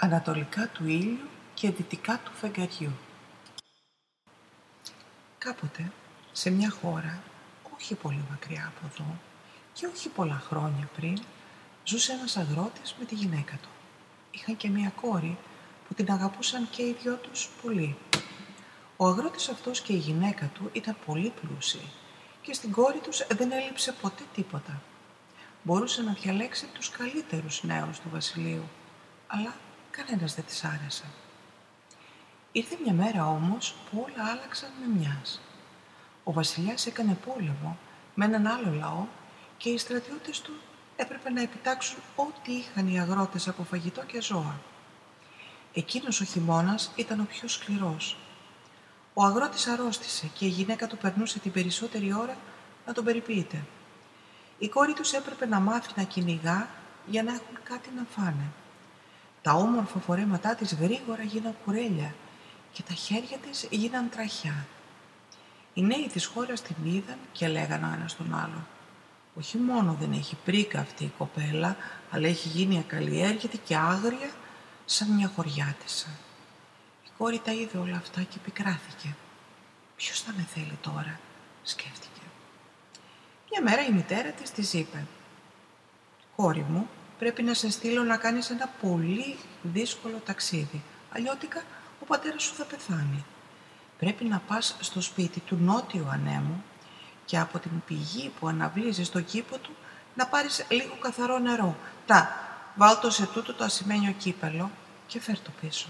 ανατολικά του ήλιου και δυτικά του φεγγαριού. Κάποτε, σε μια χώρα, όχι πολύ μακριά από εδώ και όχι πολλά χρόνια πριν, ζούσε ένας αγρότης με τη γυναίκα του. Είχαν και μια κόρη που την αγαπούσαν και οι δυο τους πολύ. Ο αγρότης αυτός και η γυναίκα του ήταν πολύ πλούσιοι και στην κόρη τους δεν έλειψε ποτέ τίποτα. Μπορούσε να διαλέξει τους καλύτερους νέους του βασιλείου, αλλά κανένας δεν της άρεσε. Ήρθε μια μέρα όμως που όλα άλλαξαν με μιας. Ο βασιλιάς έκανε πόλεμο με έναν άλλο λαό και οι στρατιώτες του έπρεπε να επιτάξουν ό,τι είχαν οι αγρότες από φαγητό και ζώα. Εκείνος ο χειμώνας ήταν ο πιο σκληρός. Ο αγρότης αρρώστησε και η γυναίκα του περνούσε την περισσότερη ώρα να τον περιποιείται. Η κόρη τους έπρεπε να μάθει να κυνηγά για να έχουν κάτι να φάνε. Τα όμορφα φορέματά της γρήγορα γίναν κουρέλια και τα χέρια της γίναν τραχιά. Οι νέοι της χώρας την είδαν και λέγαν ο ένας τον άλλο όχι μόνο δεν έχει πρίκα αυτή η κοπέλα, αλλά έχει γίνει ακαλλιέργητη και άγρια σαν μια χωριάτισσα. Η κόρη τα είδε όλα αυτά και πικράθηκε. Ποιος θα με θέλει τώρα, σκέφτηκε. Μια μέρα η μητέρα της της είπε «Κόρη μου, πρέπει να σε στείλω να κάνεις ένα πολύ δύσκολο ταξίδι. Αλλιώτικα ο πατέρας σου θα πεθάνει. Πρέπει να πας στο σπίτι του νότιου ανέμου και από την πηγή που αναβλύζει στο κήπο του να πάρεις λίγο καθαρό νερό. Τα, βάλ σε τούτο το ασημένιο κύπελο και φέρ το πίσω.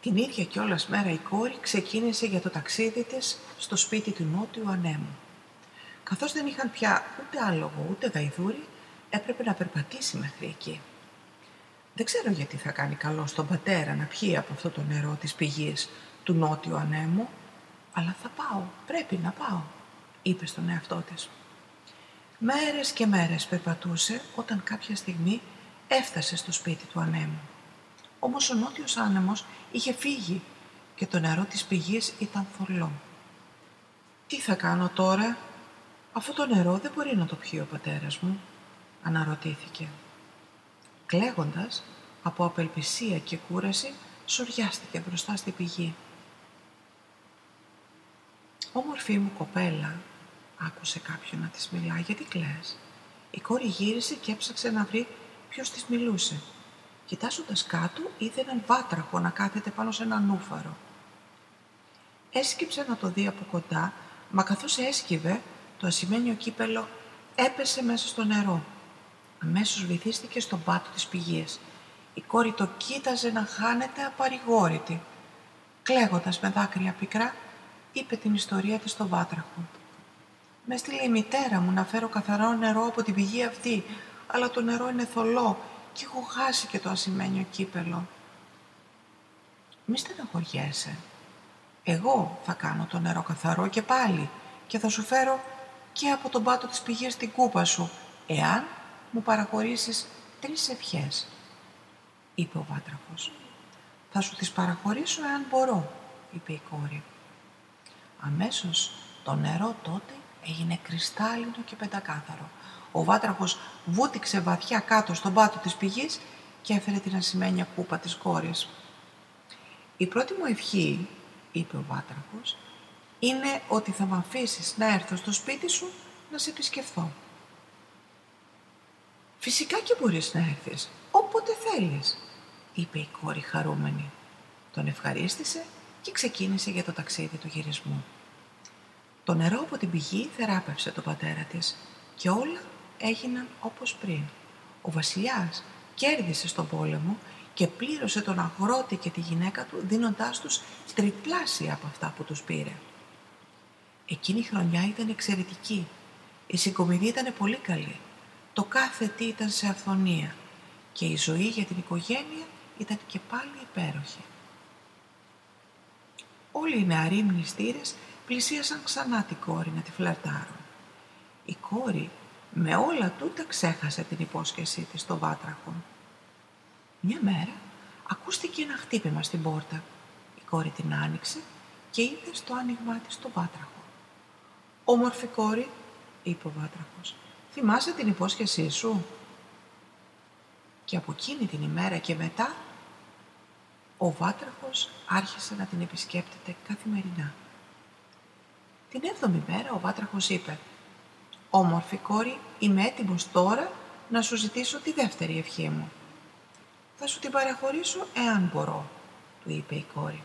Την ίδια κιόλας μέρα η κόρη ξεκίνησε για το ταξίδι της στο σπίτι του νότιου ανέμου. Καθώς δεν είχαν πια ούτε άλογο ούτε γαϊδούρι, έπρεπε να περπατήσει μέχρι εκεί. Δεν ξέρω γιατί θα κάνει καλό στον πατέρα να πιει από αυτό το νερό της πηγής του νότιου ανέμου, αλλά θα πάω, πρέπει να πάω είπε στον εαυτό της. Μέρες και μέρες περπατούσε όταν κάποια στιγμή έφτασε στο σπίτι του ανέμου. Όμως ο νότιος άνεμος είχε φύγει και το νερό της πηγής ήταν θολό. «Τι θα κάνω τώρα, αυτό το νερό δεν μπορεί να το πιει ο πατέρας μου», αναρωτήθηκε. Κλαίγοντας, από απελπισία και κούραση, σοριάστηκε μπροστά στη πηγή. «Όμορφη μου κοπέλα», άκουσε κάποιον να της μιλά. «Γιατί κλαις» Η κόρη γύρισε και έψαξε να βρει ποιος της μιλούσε. Κοιτάζοντας κάτω, είδε έναν βάτραχο να κάθεται πάνω σε ένα νούφαρο. Έσκυψε να το δει από κοντά, μα καθώς έσκυβε, το ασημένιο κύπελο έπεσε μέσα στο νερό. Αμέσως βυθίστηκε στον πάτο της πηγής. Η κόρη το κοίταζε να χάνεται απαρηγόρητη. Κλαίγοντας με δάκρυα πικρά, είπε την ιστορία της στο βάτραχο. Μες έστειλε η μητέρα μου να φέρω καθαρό νερό από την πηγή αυτή, αλλά το νερό είναι θολό και έχω χάσει και το ασημένιο κύπελο. Μη στεναχωριέσαι. Εγώ θα κάνω το νερό καθαρό και πάλι και θα σου φέρω και από τον πάτο της πηγής την κούπα σου, εάν μου παραχωρήσεις τρεις ευχές, είπε ο βάτραχος. Θα σου τις παραχωρήσω εάν μπορώ, είπε η κόρη. Αμέσως το νερό τότε έγινε κρυστάλλινο και πεντακάθαρο. Ο βάτραχος βούτυξε βαθιά κάτω στον πάτο της πηγής και έφερε την ασημένια κούπα της κόρης. «Η πρώτη μου ευχή», είπε ο βάτραχος, «είναι ότι θα με αφήσεις να έρθω στο σπίτι σου να σε επισκεφθώ». «Φυσικά και μπορείς να έρθεις, όποτε θέλεις», είπε η κόρη χαρούμενη. Τον ευχαρίστησε και ξεκίνησε για το ταξίδι του γυρισμού. Το νερό από την πηγή θεράπευσε τον πατέρα της και όλα έγιναν όπως πριν. Ο βασιλιάς κέρδισε στον πόλεμο και πλήρωσε τον αγρότη και τη γυναίκα του δίνοντάς τους τριπλάσια από αυτά που τους πήρε. Εκείνη η χρονιά ήταν εξαιρετική. Η συγκομιδή ήταν πολύ καλή. Το κάθε τι ήταν σε αυθονία και η ζωή για την οικογένεια ήταν και πάλι υπέροχη. Όλοι οι νεαροί μνηστήρες πλησίασαν ξανά την κόρη να τη φλερτάρουν. Η κόρη με όλα τούτα ξέχασε την υπόσχεσή της στο βάτραχο. Μια μέρα ακούστηκε ένα χτύπημα στην πόρτα. Η κόρη την άνοιξε και είδε στο άνοιγμά της το βάτραχο. «Όμορφη κόρη», είπε ο βάτραχος, «θυμάσαι την υπόσχεσή σου» Και από εκείνη την ημέρα και μετά ο Βάτραχος άρχισε να την επισκέπτεται καθημερινά. Την έβδομη μέρα ο Βάτραχος είπε «Όμορφη κόρη, είμαι έτοιμος τώρα να σου ζητήσω τη δεύτερη ευχή μου. Θα σου την παραχωρήσω εάν μπορώ», του είπε η κόρη.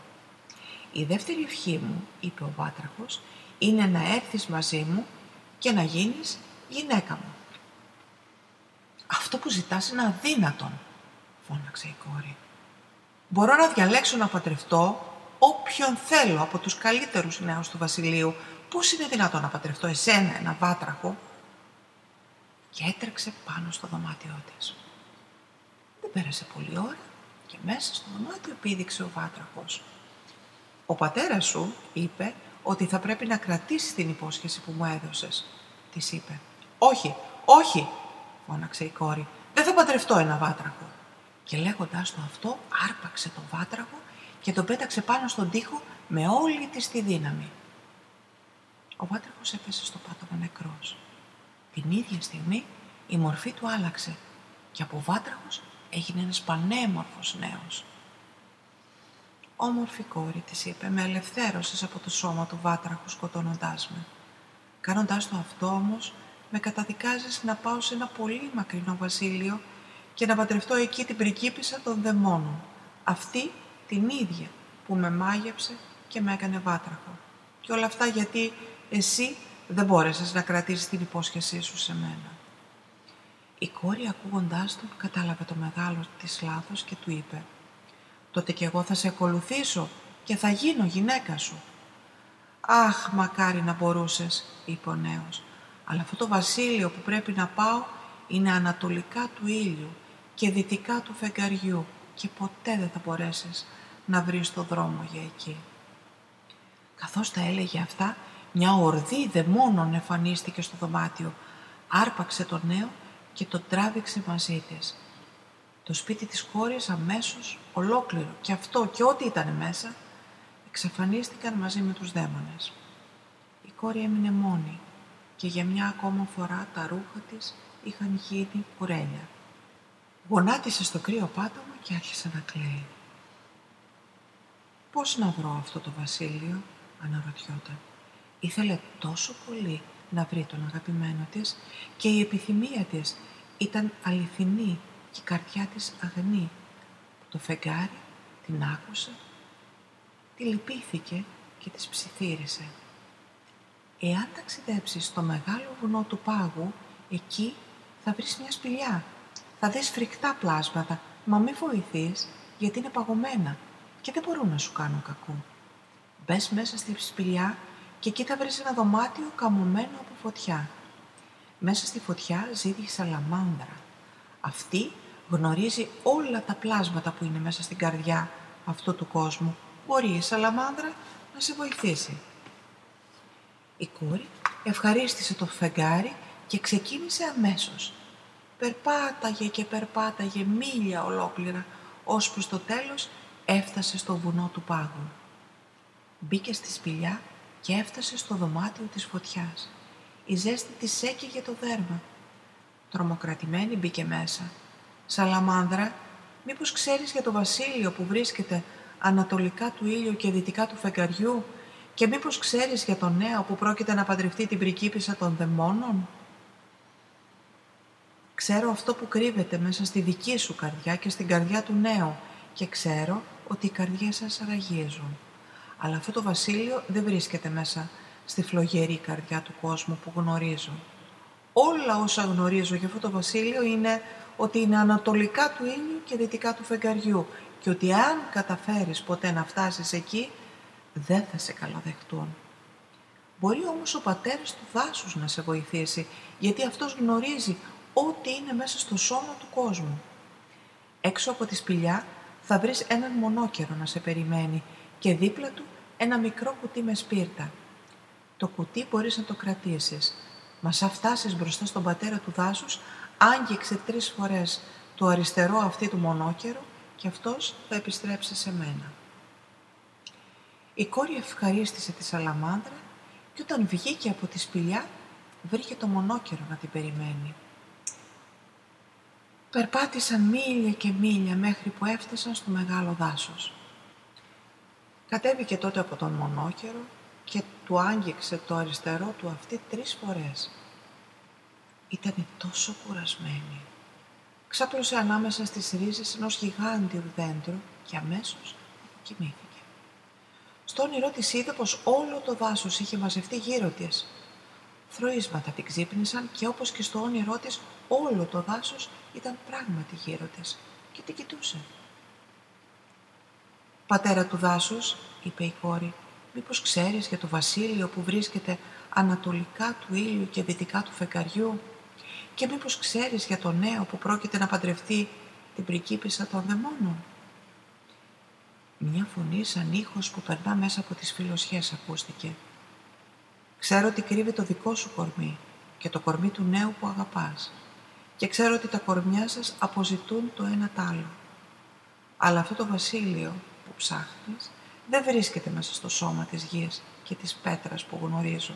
«Η δεύτερη ευχή μου», είπε ο Βάτραχος, «είναι να έρθεις μαζί μου και να γίνεις γυναίκα μου». «Αυτό που ζητάς είναι αδύνατον», φώναξε η κόρη. «Μπορώ να διαλέξω να παντρευτώ όποιον θέλω από τους καλύτερους νέους του βασιλείου. Πώς είναι δυνατόν να παντρευτώ εσένα, ένα βάτραχο» και έτρεξε πάνω στο δωμάτιό της. Δεν πέρασε πολλή ώρα και μέσα στο δωμάτιο πήδηξε ο βάτραχος. «Ο πατέρας σου είπε ότι θα πρέπει να κρατήσει την υπόσχεση που μου έδωσες», της είπε. «Όχι, όχι», φώναξε η κόρη, «δεν θα παντρευτώ ένα βάτραχο». Και λέγοντάς το αυτό άρπαξε τον βάτραχο και τον πέταξε πάνω στον τοίχο με όλη της τη δύναμη. Ο βάτραχος έπεσε στο πάτωμα νεκρός. Την ίδια στιγμή η μορφή του άλλαξε και από βάτραχος έγινε ένας πανέμορφος νέος. «Όμορφη κόρη», της είπε, «με ελευθέρωσες από το σώμα του βάτραχου σκοτώνοντάς με. Κάνοντάς το αυτό όμως, με καταδικάζεις να πάω σε ένα πολύ μακρινό βασίλειο και να παντρευτώ εκεί την πριγκίπισσα των δαιμόνων, αυτή την ίδια που με μάγεψε και με έκανε βάτραχο. Και όλα αυτά γιατί εσύ δεν μπόρεσες να κρατήσεις την υπόσχεσή σου σε μένα. Η κόρη ακούγοντάς τον κατάλαβε το μεγάλο της λάθος και του είπε «Τότε κι εγώ θα σε ακολουθήσω και θα γίνω γυναίκα σου». «Αχ, μακάρι να μπορούσες», είπε ο νέος, «αλλά αυτό το βασίλειο που πρέπει να πάω είναι ανατολικά του ήλιου και δυτικά του φεγγαριού και ποτέ δεν θα μπορέσεις να βρεις το δρόμο για εκεί». Καθώς τα έλεγε αυτά, μια ορδή δαιμόνων εμφανίστηκε στο δωμάτιο, άρπαξε τον νέο και τον τράβηξε μαζί της. Το σπίτι της κόρης αμέσως ολόκληρο και αυτό και ό,τι ήταν μέσα εξαφανίστηκαν μαζί με τους δαίμονες. Η κόρη έμεινε μόνη και για μια ακόμα φορά τα ρούχα της είχαν γίνει κουρέλια. Γονάτισε στο κρύο πάτωμα και άρχισε να κλαίει. «Πώς να βρω αυτό το βασίλειο» αναρωτιόταν. Ήθελε τόσο πολύ να βρει τον αγαπημένο της και η επιθυμία της ήταν αληθινή και η καρδιά της αγνή. Το φεγγάρι την άκουσε, τη λυπήθηκε και της ψιθύρισε. Εάν ταξιδέψεις στο μεγάλο βουνό του πάγου, εκεί θα βρεις μια σπηλιά. Θα δεις φρικτά πλάσματα, μα μη βοηθείς γιατί είναι παγωμένα και δεν μπορούν να σου κάνουν κακό. Μπες μέσα στη σπηλιά και εκεί θα βρεις ένα δωμάτιο καμωμένο από φωτιά. Μέσα στη φωτιά ζει η σαλαμάνδρα. Αυτή γνωρίζει όλα τα πλάσματα που είναι μέσα στην καρδιά αυτού του κόσμου. Μπορεί η σαλαμάνδρα να σε βοηθήσει. Η κόρη ευχαρίστησε το φεγγάρι και ξεκίνησε αμέσως. Περπάταγε και περπάταγε μίλια ολόκληρα, ώσπου στο τέλος έφτασε στο βουνό του πάγου. Μπήκε στη σπηλιά και έφτασε στο δωμάτιο της φωτιάς. Η ζέστη της έκαιγε το δέρμα. Τρομοκρατημένη μπήκε μέσα. «Σαλαμάνδρα, μήπως ξέρεις για το βασίλειο που βρίσκεται ανατολικά του ήλιου και δυτικά του φεγγαριού; Και μήπως ξέρεις για τον νέο που πρόκειται να παντρευτεί την πρικίπισσα των δαιμόνων» Ξέρω αυτό που κρύβεται μέσα στη δική σου καρδιά και στην καρδιά του νέου και ξέρω ότι οι καρδιές σας αραγίζουν. Αλλά αυτό το βασίλειο δεν βρίσκεται μέσα στη φλογερή καρδιά του κόσμου που γνωρίζω. Όλα όσα γνωρίζω για αυτό το βασίλειο είναι ότι είναι ανατολικά του ήλιου και δυτικά του φεγγαριού και ότι αν καταφέρεις ποτέ να φτάσεις εκεί, δεν θα σε καλοδεχτούν. Μπορεί όμως ο πατέρας του δάσους να σε βοηθήσει, γιατί αυτός γνωρίζει ό,τι είναι μέσα στο σώμα του κόσμου. Έξω από τη σπηλιά θα βρεις έναν μονόκερο να σε περιμένει και δίπλα του ένα μικρό κουτί με σπίρτα. Το κουτί μπορείς να το κρατήσεις. Μα σαν φτάσεις μπροστά στον πατέρα του δάσους, άγγιξε τρεις φορές το αριστερό αυτή του μονόκερο και αυτός θα επιστρέψει σε μένα. Η κόρη ευχαρίστησε τη σαλαμάνδρα και όταν βγήκε από τη σπηλιά βρήκε το μονόκερο να την περιμένει. Περπάτησαν μίλια και μίλια μέχρι που έφτασαν στο μεγάλο δάσος. Κατέβηκε τότε από τον μονόκερο και του άγγιξε το αριστερό του αυτή τρεις φορές. Ήτανε τόσο κουρασμένη. Ξάπλωσε ανάμεσα στις ρίζες ενός γιγάντιου δέντρου και αμέσως αποκοιμήθηκε. Στο όνειρό της είδε πως όλο το δάσος είχε μαζευτεί γύρω της. Θροίσματα την ξύπνησαν και όπως και στο όνειρό της όλο το δάσος ήταν πράγματι γύρω της και την κοιτούσε. «Πατέρα του δάσους», είπε η κόρη, «μήπως ξέρεις για το βασίλειο που βρίσκεται ανατολικά του ήλιου και δυτικά του φεκαριού και μήπως ξέρεις για το νέο που πρόκειται να παντρευτεί την πρικίπισσα των δαιμόνων». Μια φωνή σαν ήχος που περνά μέσα από τις φιλοσιές ακούστηκε. «Ξέρω ότι κρύβει το δικό σου κορμί και το κορμί του νέου που αγαπάς και ξέρω ότι τα κορμιά σας αποζητούν το ένα τ' άλλο. Αλλά αυτό το βασίλειο που ψάχνεις δεν βρίσκεται μέσα στο σώμα της γης και της πέτρας που γνωρίζω.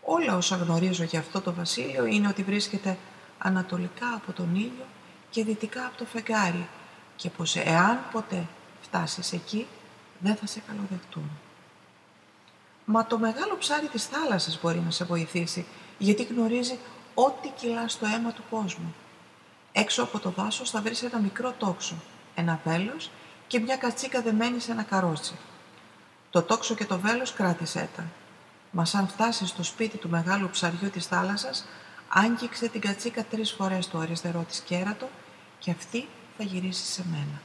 Όλα όσα γνωρίζω για αυτό το βασίλειο είναι ότι βρίσκεται ανατολικά από τον ήλιο και δυτικά από το φεγγάρι και πως εάν ποτέ φτάσεις εκεί δεν θα σε καλοδεχτούν. Μα το μεγάλο ψάρι της θάλασσας μπορεί να σε βοηθήσει γιατί γνωρίζει ό,τι κυλά στο αίμα του κόσμου. Έξω από το δάσος θα βρεις ένα μικρό τόξο, ένα βέλος και μια κατσίκα δεμένη σε ένα καρότσι. Το τόξο και το βέλος κράτησέ τα. Μα αν φτάσεις στο σπίτι του μεγάλου ψαριού της θάλασσας, άγγιξε την κατσίκα τρεις φορές το αριστερό της κέρατο και αυτή θα γυρίσει σε μένα.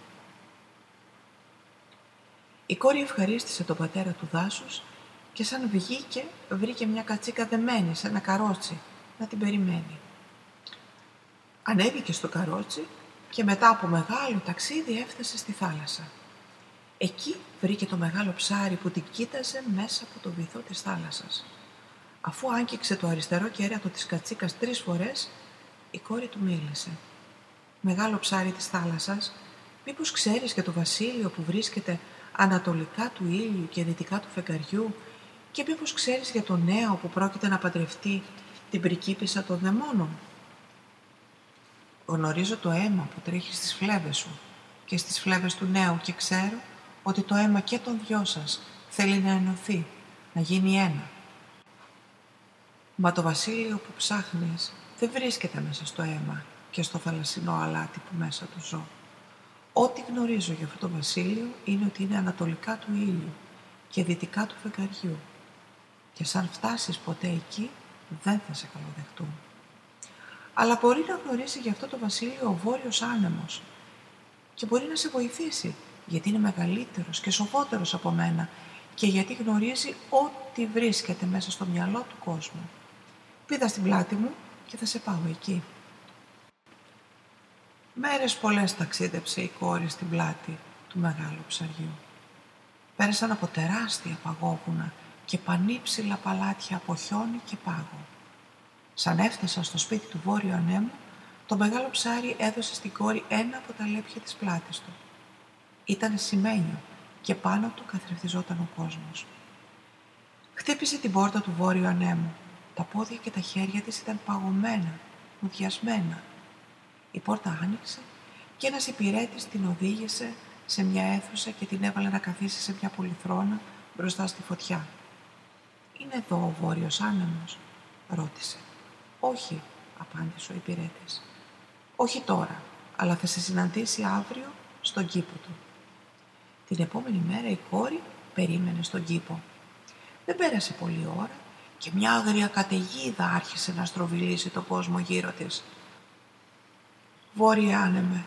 Η κόρη ευχαρίστησε τον πατέρα του δάσους και σαν βγήκε βρήκε μια κατσίκα δεμένη σε ένα καρότσι να την περιμένει. Ανέβηκε στο καρότσι και μετά από μεγάλο ταξίδι έφτασε στη θάλασσα. Εκεί βρήκε το μεγάλο ψάρι που την κοίταζε μέσα από το βυθό της θάλασσας. Αφού άγγιξε το αριστερό κέρατο της κατσίκας τρεις φορές, η κόρη του μίλησε. «Μεγάλο ψάρι της θάλασσας, μήπως ξέρεις για το βασίλειο που βρίσκεται ανατολικά του ήλιου και δυτικά του φεγγαριού και μήπως ξέρεις για το νέο που πρόκειται να παντρευτεί την πρικίπισσα των δαιμόνων; Γνωρίζω το αίμα που τρέχει στις φλέβες σου και στις φλέβες του νέου και ξέρω ότι το αίμα και των δυο σας θέλει να ενωθεί, να γίνει ένα. Μα το βασίλειο που ψάχνεις δεν βρίσκεται μέσα στο αίμα και στο θαλασσινό αλάτι που μέσα του ζω. Ό,τι γνωρίζω για αυτό το βασίλειο είναι ότι είναι ανατολικά του ήλιου και δυτικά του φεγγαριού. Και σαν φτάσεις ποτέ εκεί, δεν θα σε καλοδεχτούν. Αλλά μπορεί να γνωρίσει για αυτό το βασίλειο ο Βόρειος Άνεμος και μπορεί να σε βοηθήσει γιατί είναι μεγαλύτερος και σοφότερος από μένα και γιατί γνωρίζει ό,τι βρίσκεται μέσα στο μυαλό του κόσμου. Πήδα στην πλάτη μου και θα σε πάω εκεί. Μέρες πολλές ταξίδεψε η κόρη στην πλάτη του μεγάλου ψαριού. Πέρασαν από τεράστια παγόβουνα και πανύψηλα παλάτια από χιόνι και πάγο. Σαν έφτασαν στο σπίτι του Βόρειου Ανέμου, το μεγάλο ψάρι έδωσε στην κόρη ένα από τα λέπια της πλάτης του. Ήταν σημαίνιο και πάνω του καθρεφτιζόταν ο κόσμος. Χτύπησε την πόρτα του Βόρειου Ανέμου. Τα πόδια και τα χέρια της ήταν παγωμένα, μουδιασμένα. Η πόρτα άνοιξε και ένας υπηρέτης την οδήγησε σε μια αίθουσα και την έβαλε να καθίσει σε μια πολυθρόνα μπροστά στη φωτιά. «Είναι εδώ ο Βόρειος Άνεμος» ρώτησε. «Όχι», απάντησε ο υπηρέτης. «Όχι τώρα, αλλά θα σε συναντήσει αύριο στον κήπο του». Την επόμενη μέρα η κόρη περίμενε στον κήπο. Δεν πέρασε πολλή ώρα και μια άγρια καταιγίδα άρχισε να στροβιλήσει το κόσμο γύρω της. «Βόρεια άνεμε,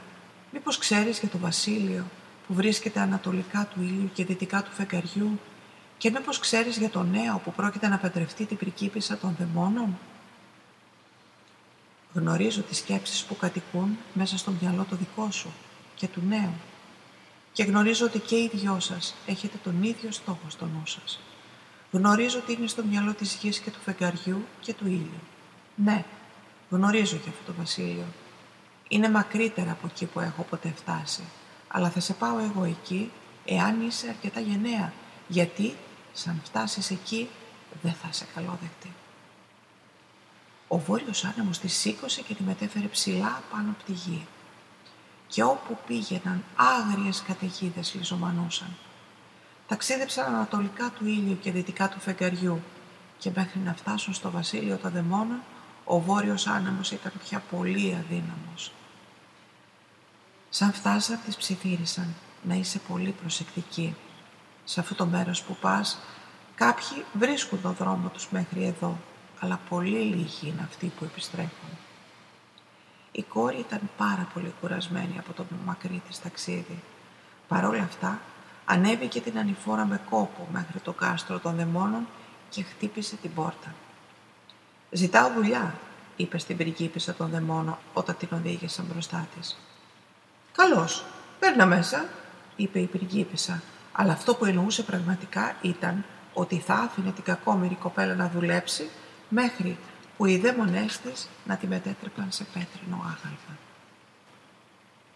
μήπως ξέρεις για το βασίλειο που βρίσκεται ανατολικά του ήλιου και δυτικά του φεγγαριού και μήπως ξέρεις για το νέο που πρόκειται να παντρευτεί την πρικίπισσα των δαιμόνων; Γνωρίζω τις σκέψεις που κατοικούν μέσα στο μυαλό το δικό σου και του νέου και γνωρίζω ότι και οι δυο σας έχετε τον ίδιο στόχο στο νου σας. Γνωρίζω ότι είναι στο μυαλό της γης και του φεγγαριού και του ήλιου. Ναι, γνωρίζω και αυτό το βασίλειο. Είναι μακρύτερα από εκεί που έχω ποτέ φτάσει. Αλλά θα σε πάω εγώ εκεί, εάν είσαι αρκετά γενναία, γιατί σαν φτάσεις εκεί δεν θα σε καλόδεκτη. Ο βόρειος άνεμος τη σήκωσε και τη μετέφερε ψηλά πάνω από τη γη. Και όπου πήγαιναν άγριες καταιγίδες λιζομανούσαν. Ταξίδεψαν ανατολικά του ήλιου και δυτικά του φεγγαριού και μέχρι να φτάσουν στο βασίλειο των δαιμόνων, ο βόρειος άνεμος ήταν πια πολύ αδύναμος. Σαν φτάσαν, τις ψιθύρισαν να είσαι πολύ προσεκτική. Σε αυτό το μέρος που πας, κάποιοι βρίσκουν τον δρόμο τους μέχρι εδώ, αλλά πολύ λίγοι είναι αυτοί που επιστρέφουν. Η κόρη ήταν πάρα πολύ κουρασμένη από το μακρύ της ταξίδι. Παρ' όλα αυτά, ανέβηκε την ανηφόρα με κόπο μέχρι το κάστρο των δαιμόνων και χτύπησε την πόρτα. «Ζητάω δουλειά», είπε στην πριγκίπισσα των δαιμόνων όταν την οδήγησαν μπροστά της. «Καλώς, παίρνα μέσα», είπε η πριγκίπισσα, αλλά αυτό που εννοούσε πραγματικά ήταν ότι θα άφηνε την κακόμοιρη κοπέλα να δουλέψει μέχρι που οι δαίμονές της να τη μετέτρεπαν σε πέτρινο άγαλμα.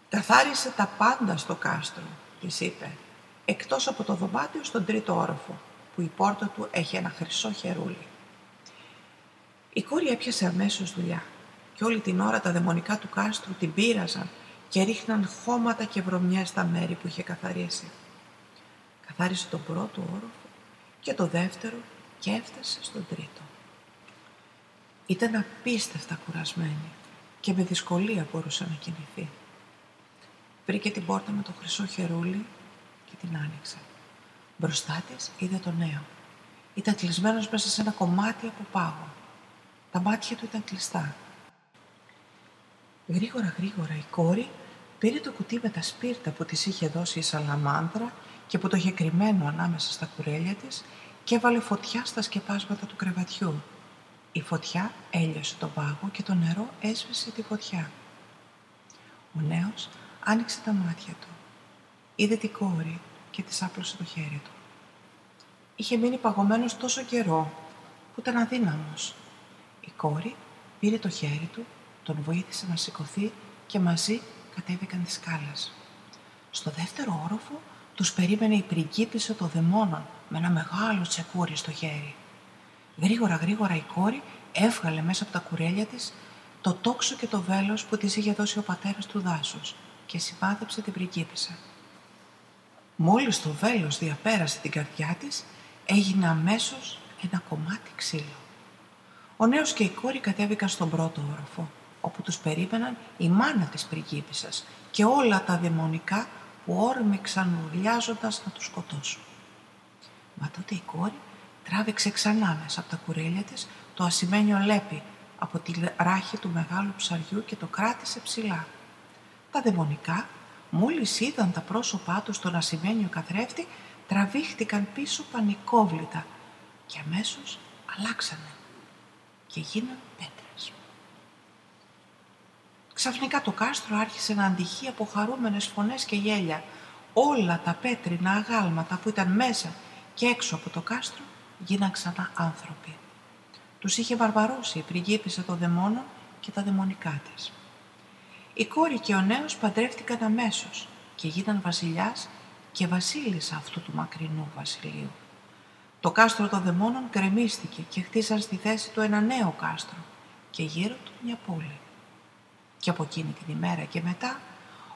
«Καθάρισε τα πάντα στο κάστρο», της είπε, εκτός από το δωμάτιο στον τρίτο όροφο, που η πόρτα του έχει ένα χρυσό χερούλι. Η κόρη έπιασε αμέσως δουλειά και όλη την ώρα τα δαιμονικά του κάστρου την πείραζαν και ρίχναν χώματα και βρωμιές στα μέρη που είχε καθαρίσει. Καθάρισε τον πρώτο όροφο και το δεύτερο και έφτασε στον τρίτο. Ήταν απίστευτα κουρασμένη και με δυσκολία μπορούσε να κινηθεί. Βρήκε την πόρτα με το χρυσό χερούλι και την άνοιξε. Μπροστά της είδε τον νέο. Ήταν κλεισμένος μέσα σε ένα κομμάτι από πάγο. Τα μάτια του ήταν κλειστά. Γρήγορα γρήγορα η κόρη πήρε το κουτί με τα σπίρτα που της είχε δώσει η Σαλαμάνδρα και που το είχε κρυμμένο ανάμεσα στα κουρέλια της και έβαλε φωτιά στα σκεπάσματα του κρεβατιού. Η φωτιά έλειωσε τον πάγο και το νερό έσβησε τη φωτιά. Ο νέος άνοιξε τα μάτια του. Είδε την κόρη και της άπλωσε το χέρι του. Είχε μείνει παγωμένος τόσο καιρό που ήταν αδύναμος. Η κόρη πήρε το χέρι του, τον βοήθησε να σηκωθεί και μαζί κατέβηκαν τις σκάλες. Στο δεύτερο όροφο τους περίμενε η πριγκίπισσα των δαιμόνων με ένα μεγάλο τσεκούρι στο χέρι. Γρήγορα γρήγορα η κόρη έβγαλε μέσα από τα κουρέλια της το τόξο και το βέλος που της είχε δώσει ο πατέρας του δάσους και συμπάθεψε την πριγκίπισσα. Μόλις το βέλος διαπέρασε την καρδιά της, έγινε αμέσως ένα κομμάτι ξύλο. Ο νέος και η κόρη κατέβηκαν στον πρώτο όροφο, όπου τους περίμεναν η μάνα της πριγκίπισσας και όλα τα δαιμονικά που όρμηξαν ουρλιάζοντας να τους σκοτώσουν. Μα τότε η κόρη τράβηξε ξανά μέσα από τα κουρέλια της το ασημένιο λέπι από τη ράχη του μεγάλου ψαριού και το κράτησε ψηλά. Τα δαιμονικά, μόλις είδαν τα πρόσωπά τους στον ασημένιο καθρέφτη, τραβήχτηκαν πίσω πανικόβλητα και αμέσως αλλάξανε και γίναν πέτρες. Ξαφνικά το κάστρο άρχισε να αντυχεί από χαρούμενες φωνές και γέλια. Όλα τα πέτρινα αγάλματα που ήταν μέσα και έξω από το κάστρο γίναν ξανά άνθρωποι. Τους είχε βαρβαρώσει η πριγκίπισσα των δαιμόνων και τα δαιμονικά της. Η κόρη και ο νέος παντρεύτηκαν αμέσως και γίναν βασιλιάς και βασίλισσα αυτού του μακρινού βασιλείου. Το κάστρο των δαιμόνων γκρεμίστηκε και χτίσαν στη θέση του ένα νέο κάστρο και γύρω του μια πόλη. Και από εκείνη την ημέρα και μετά,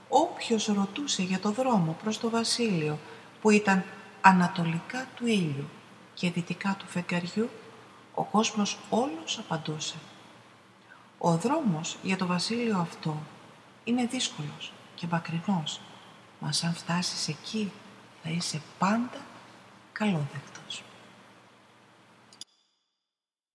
όποιος ρωτούσε για το δρόμο προς το βασίλειο που ήταν ανατολικά του ήλιου και δυτικά του φεγγαριού, ο κόσμος όλος απαντούσε. Ο δρόμος για το βασίλειο αυτό είναι δύσκολος και μακρινός, μας αν φτάσεις εκεί θα είσαι πάντα καλόδεκτος.